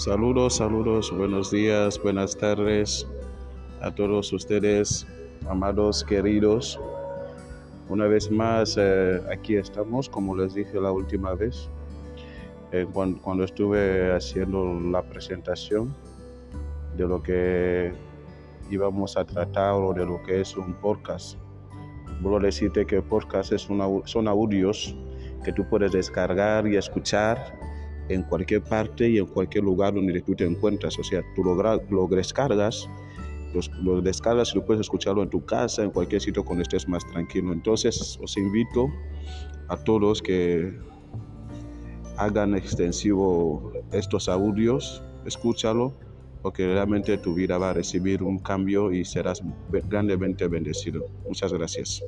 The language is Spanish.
Saludos, saludos, buenos días, buenas tardes a todos ustedes, amados, queridos. Una vez más, eh, aquí estamos, como les dije la última vez, eh, cuando, cuando, estuve haciendo la presentación de lo que íbamos a tratar o de lo que es un podcast. Vuelvo a decirte que podcast es una, son audios que tú puedes descargar y escuchar en cualquier parte y en cualquier lugar donde tú te encuentras. O sea, tú lo, lo descargas, lo descargas y lo puedes escucharlo en tu casa, en cualquier sitio cuando estés más tranquilo. Entonces, os invito a todos que hagan extensivo estos audios, escúchalo, porque realmente tu vida va a recibir un cambio y serás grandemente bendecido. Muchas gracias.